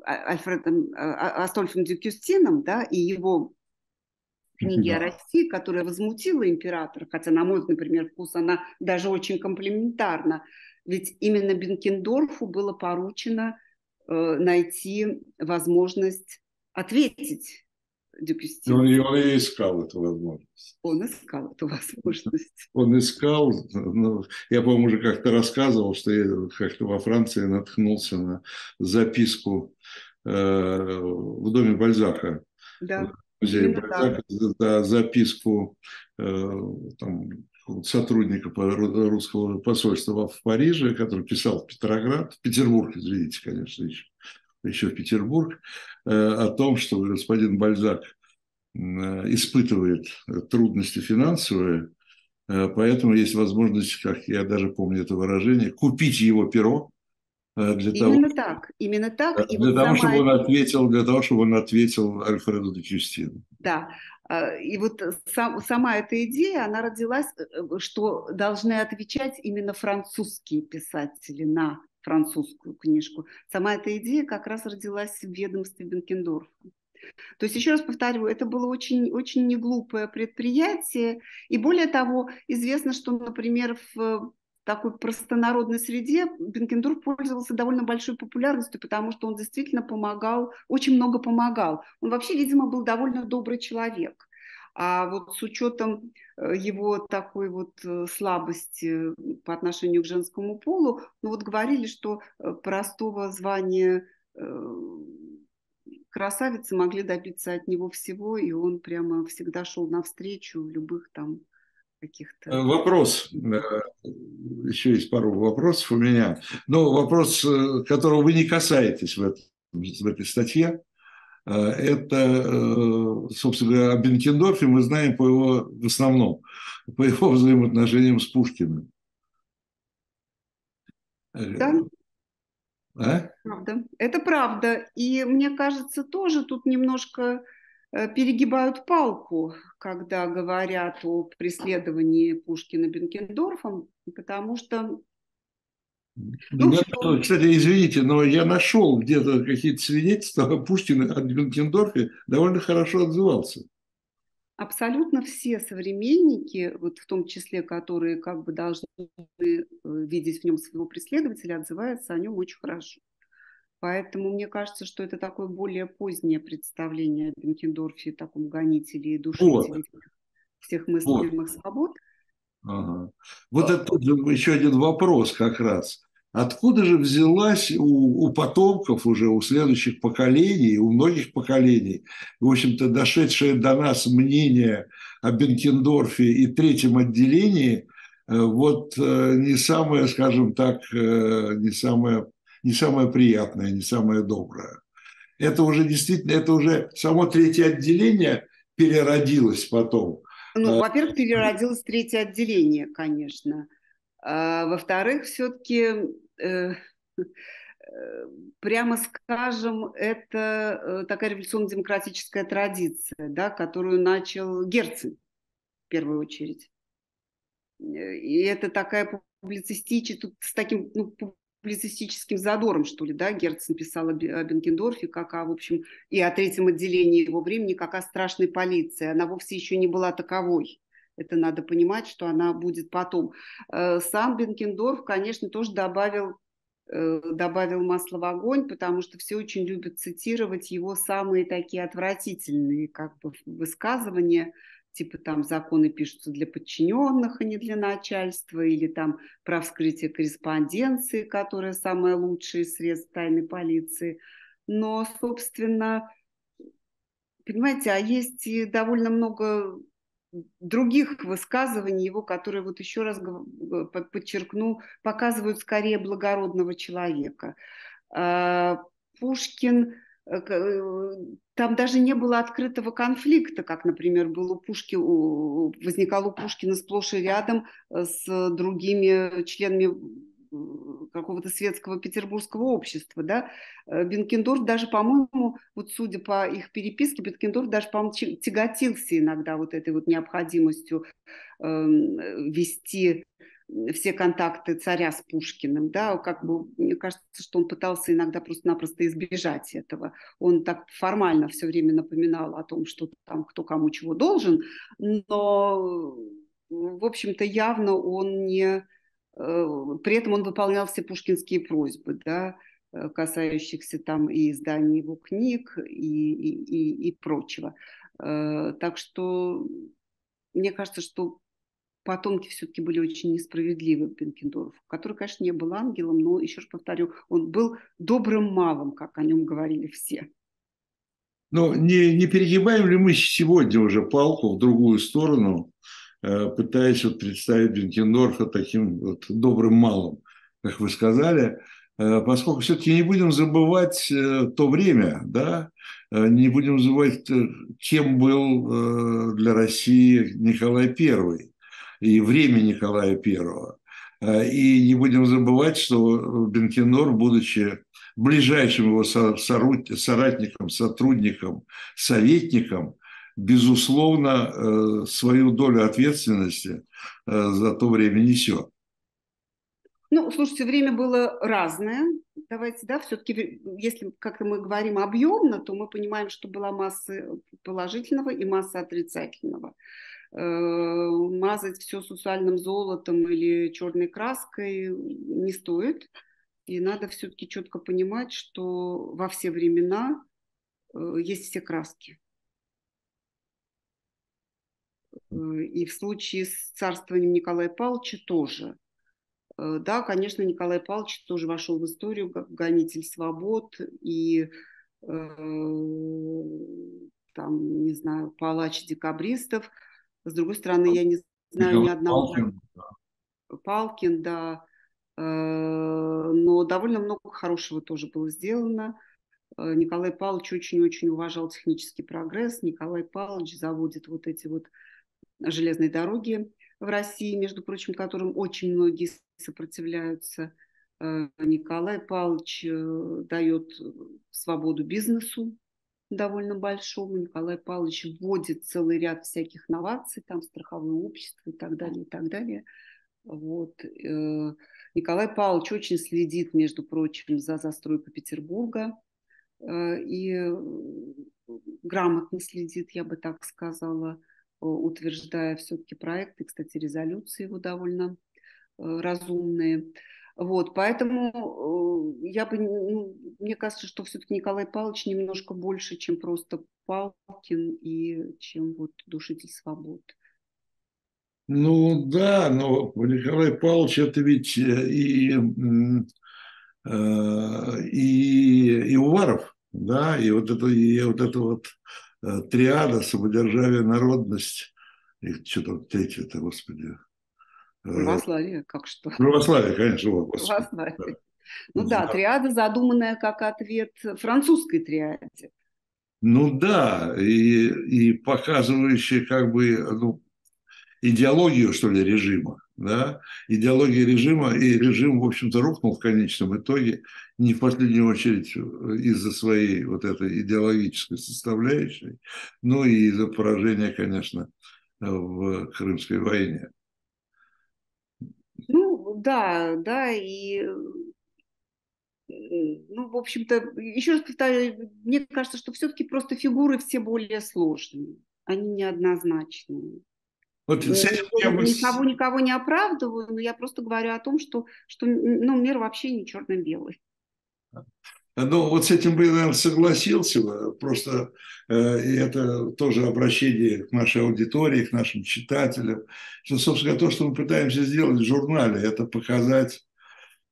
а, Альфредом, а, а, Астольфом Дюкюстином, да, и его книги да. о России, которая возмутила императора, хотя, на мой, например, вкус она даже очень комплементарна. Ведь именно Бенкендорфу было поручено э, найти возможность ответить Дюкюстину. Он, он и искал эту возможность. Он искал эту возможность. [LAUGHS] Он искал, ну, я, по-моему, уже как-то рассказывал, что я как-то во Франции наткнулся на записку э, в доме Бальзака. Да. В музее Бальзака, да, записку э, там, сотрудника русского посольства в Париже, который писал в Петроград, в Петербург, извините, конечно, еще, еще в Петербург, э, о том, что господин Бальзак э, испытывает трудности финансовые, э, поэтому есть возможность, как я даже помню это выражение, купить его перо, для именно того, так, именно так. Для и того, вот чтобы он ответил, для того, чтобы он ответил Альфреду де Кюстину. Да, и вот сам, сама эта идея, она родилась, что должны отвечать именно французские писатели на французскую книжку. Сама эта идея как раз родилась в ведомстве Бенкендорфа. То есть, еще раз повторю, это было очень, очень неглупое предприятие. И более того, известно, что, например, в такой простонародной среде Бенкендорф пользовался довольно большой популярностью, потому что он действительно помогал, очень много помогал. Он вообще, видимо, был довольно добрый человек. А вот с учетом э, его такой вот э, слабости по отношению к женскому полу, ну вот говорили, что э, простого звания красавицы могли добиться от него всего, и он прямо всегда шел навстречу любых там каких-то... Вопрос. Еще есть пару вопросов у меня. Но вопрос, которого вы не касаетесь в, этом, в этой статье, Э, это, э, собственно говоря, о Бенкендорфе мы знаем по его, в основном, по его взаимоотношениям с Пушкиным. Да. А? Правда. Это правда. И мне кажется, тоже тут немножко э, перегибают палку, когда говорят о преследовании Пушкина Бенкендорфом, потому что ну, я, что... Кстати, извините, но я нашел где-то какие-то свидетельства, Пушкин о Бенкендорфе довольно хорошо отзывался. Абсолютно все современники, вот в том числе, которые как бы должны э, видеть в нем своего преследователя, отзываются о нем очень хорошо. Поэтому мне кажется, что это такое более позднее представление о Бенкендорфе, таком гонителе и душителе вот. всех мыслимых вот. свобод. Ага. Вот это еще один вопрос как раз. Откуда же взялась у, у потомков уже, у следующих поколений, у многих поколений, в общем-то, дошедшее до нас мнение о Бенкендорфе и третьем отделении, э, вот э, не самое, скажем так, э, не самое, не самое приятное, не самое доброе. Это уже действительно, это уже само третье отделение переродилось потом. Ну, во-первых, переродилось третье отделение, конечно. А, во-вторых, все-таки Э, прямо скажем, это э, такая революционно-демократическая традиция, да, которую начал Герцен в первую очередь. И это такая публицистическая, с таким ну, публицистическим задором, что ли, да, Герцен писал о Бенкендорфе, как о, в общем, и о третьем отделении его времени, как о страшной полиции. Она вовсе еще не была таковой. Это надо понимать, что она будет потом. Э, сам Бенкендорф, конечно, тоже добавил э, добавил масло в огонь, потому что все очень любят цитировать его самые такие отвратительные как бы высказывания, типа там законы пишутся для подчиненных, а не для начальства, или там про вскрытие корреспонденции, которая самая лучшая из средств тайной полиции. Но, собственно, понимаете, а есть и довольно много других высказываний его, которые, вот еще раз подчеркну, показывают скорее благородного человека. А, Пушкин, там даже не было открытого конфликта, как, например, был у Пушки, возникал у Пушкина сплошь и рядом э, с другими членами какого-то светского петербургского общества, да, э, Бенкендорф даже, по-моему, вот судя по их переписке, Бенкендорф даже, по-моему, тяготился иногда вот этой вот необходимостью э, вести все контакты царя с Пушкиным, да, как бы, мне кажется, что он пытался иногда просто-напросто избежать этого. Он так формально все время напоминал о том, что там кто кому чего должен, но, в общем-то, явно он не Э, при этом он выполнял все пушкинские просьбы, да, э, касающихся там и издания его книг и, и, и, и прочего. Э, так что мне кажется, что потомки все-таки были очень несправедливы Бенкендорфу, который, конечно, не был ангелом, но, еще раз повторю, он был добрым малым, как о нем говорили все. Но не, не перегибаем ли мы сегодня уже палку в другую сторону, Э, пытаясь вот представить Бенкендорфа таким вот добрым малым, как вы сказали, э, поскольку все-таки не будем забывать э, то время, да, не будем забывать, кем был для России Николай I и время Николая I. И не будем забывать, что Бенкенор, будучи ближайшим его соратником, сотрудником, советником, безусловно, свою долю ответственности за то время несет. Ну, слушайте, время было разное. Давайте, да, все-таки, если как-то мы говорим объемно, то мы понимаем, что была масса положительного и масса отрицательного. Э, мазать все сусальным золотом или черной краской не стоит. И надо все-таки четко понимать, что во все времена э, есть все краски. Э, и в случае с царствованием Николая Павловича тоже – да, конечно, Николай Павлович тоже вошел в историю как гонитель свобод и там, не знаю, палач декабристов. С другой стороны, я не знаю ни одного... Палкин, да. Палкин, да. Э, но довольно много хорошего тоже было сделано. Николай Павлович очень-очень уважал технический прогресс. Николай Павлович заводит вот эти вот железные дороги в России, между прочим, которым очень многие сопротивляются. Э, Николай Павлович э, дает свободу бизнесу довольно большому. Николай Павлович вводит целый ряд всяких новаций, там страховое общество и так далее, и так далее. Вот. Э, Николай Павлович очень следит, между прочим, за застройкой Петербурга и грамотно следит, я бы так сказала, утверждая все-таки проекты, кстати, резолюции его довольно Э, разумные. Вот, поэтому э, я бы, ну, мне кажется, что все-таки Николай Павлович немножко больше, чем просто Палкин и чем вот душитель свобод. Ну да, но Николай Павлович это ведь э, и, и, и Уваров, да, и вот это, и вот это вот триада, самодержавие, народность, и что там третье-то, господи, Православие, как что? Православие, конечно. Вот, Православие. Да. Ну да, триада, задуманная как ответ французской триаде. Ну да, и, и показывающая как бы ну, идеологию, что ли, режима. Да? Идеология режима, и режим, в общем-то, рухнул в конечном итоге, не в последнюю очередь из-за своей вот этой идеологической составляющей, ну и из-за поражения, конечно, в Крымской войне. Да, да, и ну, в общем-то, еще раз повторяю, мне кажется, что все-таки просто фигуры все более сложные, они неоднозначные. Вот с этим я никого, никого не оправдываю, но я просто говорю о том, что, что ну, мир вообще не черно-белый. Ну, вот с этим бы я, наверное, согласился. Просто э, это тоже обращение к нашей аудитории, к нашим читателям. Что, собственно, то, что мы пытаемся сделать в журнале, это показать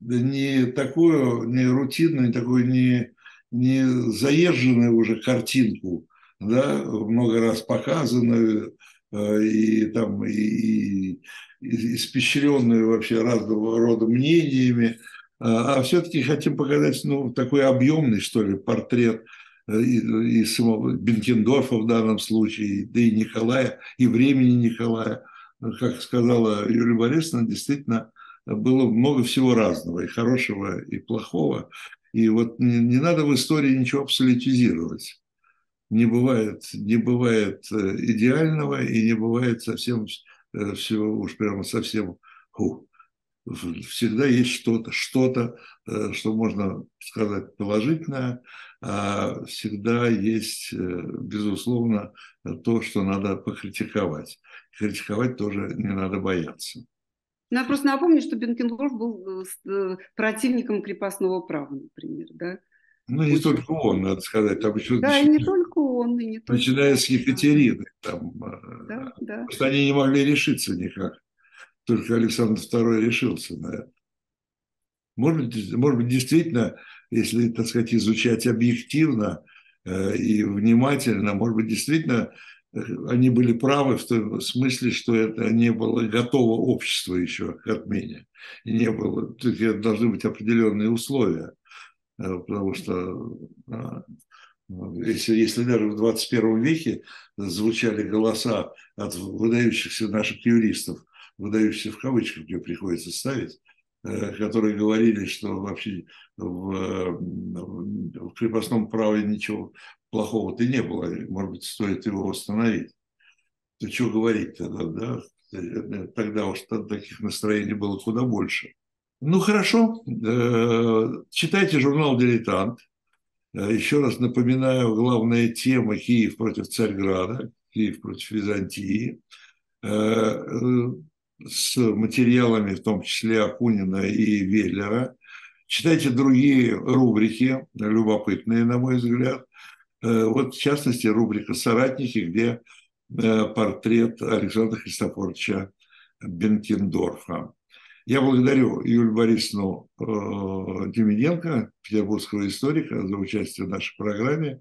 не такую, не рутинную, не такую, не, не заезженную уже картинку, да, много раз показанную, э, и там, и, и, и испещренную вообще разного рода мнениями, а, а все-таки хотим показать ну, такой объемный, что ли, портрет э, и, и самого Бенкендорфа в данном случае, да и Николая, и времени Николая. Как сказала Юлия Борисовна, действительно было много всего разного, и хорошего, и плохого. И вот не, не надо в истории ничего абсолютизировать. Не бывает, не бывает э, идеального, и не бывает совсем э, всего, уж прямо совсем фу, всегда есть что-то, что-то, э, что можно сказать положительное, а всегда есть, э, безусловно, то, что надо покритиковать. Критиковать тоже не надо бояться. Ну, я просто напомню, что Бенкендорф был э, противником крепостного права, например, да? Ну, не Очень... только он, надо сказать. Там еще да, начиная, и не только он. И не только начиная с Екатерины. Там, да, да. Просто они не могли решиться никак только Александр II решился на это. Может быть, может быть, действительно, если, так сказать, изучать объективно э, и внимательно, может быть, действительно, э, они были правы в том смысле, что это не было готово общество еще к отмене. И не было, должны быть определенные условия, э, потому что если, если даже в 21 веке звучали голоса от выдающихся наших юристов выдающиеся в кавычках, где приходится ставить, которые говорили, что вообще в, в крепостном праве ничего плохого-то не было, может быть, стоит его восстановить. То что говорить тогда, да? Тогда уж таких настроений было куда больше. Ну хорошо, читайте журнал «Дилетант». Еще раз напоминаю, главная тема Киев против Царьграда, Киев против Византии, с материалами, в том числе Акунина и Веллера. Читайте другие рубрики, любопытные, на мой взгляд. Вот, в частности, рубрика «Соратники», где портрет Александра Христофоровича Бенкендорфа. Я благодарю Юлию Борисовну э, Демиденко, петербургского историка, за участие в нашей программе.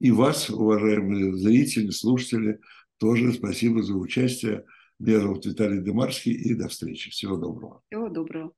И вас, уважаемые зрители, слушатели, тоже спасибо за участие. Зовут Виталий Демарский, и до встречи. Всего доброго. Всего доброго.